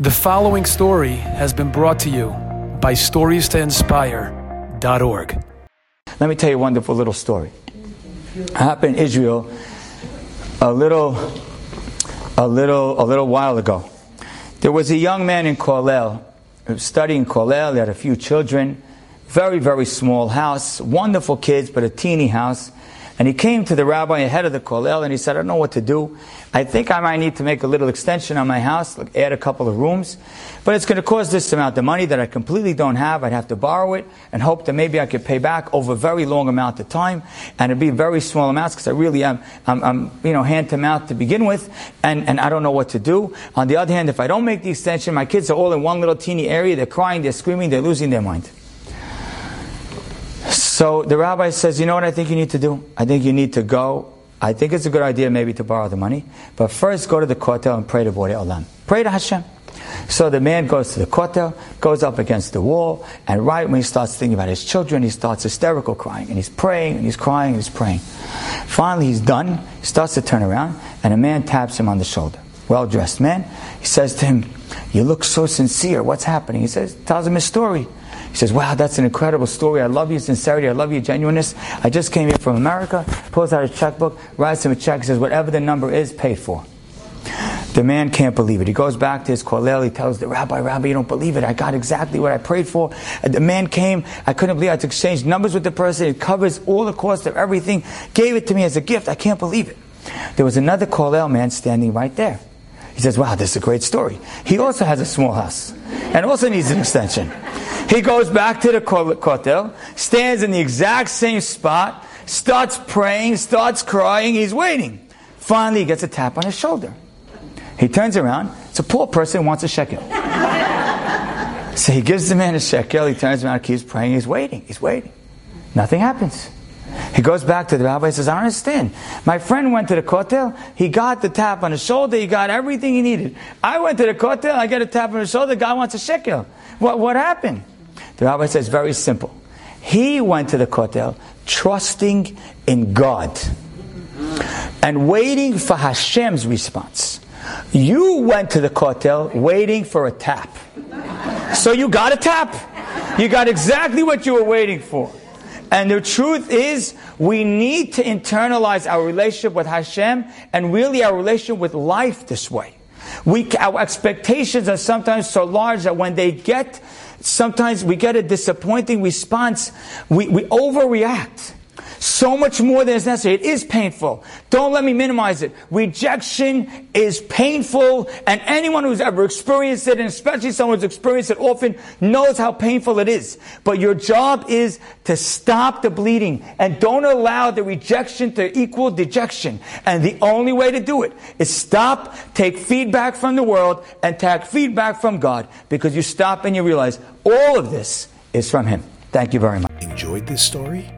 The following story has been brought to you by StoriesToInspire.org. Let me tell you a wonderful little story. It happened in Israel a little, a little, a little while ago. There was a young man in Kollel, studying Kollel. He had a few children, very, very small house, wonderful kids, but a teeny house. And he came to the rabbi ahead of the kollel and he said, I don't know what to do. I think I might need to make a little extension on my house, like add a couple of rooms. But it's going to cost this amount of money that I completely don't have. I'd have to borrow it and hope that maybe I could pay back over a very long amount of time. And it'd be very small amounts because I really am, I'm, I'm, you know, hand to mouth to begin with. And, and I don't know what to do. On the other hand, if I don't make the extension, my kids are all in one little teeny area. They're crying, they're screaming, they're losing their mind. So the rabbi says, you know what I think you need to do? I think you need to go. I think it's a good idea maybe to borrow the money. But first go to the kotel and pray to Borei Olam. Pray to Hashem. So the man goes to the kotel, goes up against the wall, and right when he starts thinking about his children, he starts hysterical crying. And he's praying, and he's crying, and he's praying. Finally, he's done. He starts to turn around, and a man taps him on the shoulder. Well dressed man. He says to him, You look so sincere. What's happening? He says, tells him his story. He says, Wow, that's an incredible story. I love your sincerity. I love your genuineness. I just came here from America, pulls out a checkbook, writes him a check, says, Whatever the number is, paid for. The man can't believe it. He goes back to his kollel. He tells the rabbi, Rabbi, you don't believe it. I got exactly what I prayed for. The man came. I couldn't believe it. I had to exchange numbers with the person. It covers all the cost of everything. Gave it to me as a gift. I can't believe it. There was another kollel man standing right there. He says, Wow, this is a great story. He also has a small house and also needs an extension. He goes back to the kotel, stands in the exact same spot, starts praying, starts crying, he's waiting. Finally, he gets a tap on his shoulder. He turns around. It's a poor person wants a shekel. so he gives the man a shekel. He turns around, keeps praying. He's waiting. He's waiting. Nothing happens. He goes back to the rabbi and says, I understand. My friend went to the kotel. He got the tap on his shoulder. He got everything he needed. I went to the kotel. I get a tap on his shoulder. The guy wants a shekel. What, what happened? The rabbi says, very simple. He went to the kotel trusting in God and waiting for Hashem's response. You went to the kotel waiting for a tap. So you got a tap. You got exactly what you were waiting for. And the truth is, we need to internalize our relationship with Hashem and really our relationship with life this way. We, our expectations are sometimes so large that when they get, sometimes we get a disappointing response, we, we overreact so much more than is necessary. It is painful. Don't let me minimize it. Rejection is painful, and anyone who's ever experienced it, and especially someone who's experienced it often, knows how painful it is. But your job is to stop the bleeding and don't allow the rejection to equal dejection. And the only way to do it is stop, take feedback from the world, and take feedback from God, because you stop and you realize all of this is from Him. Thank you very much. Enjoyed this story?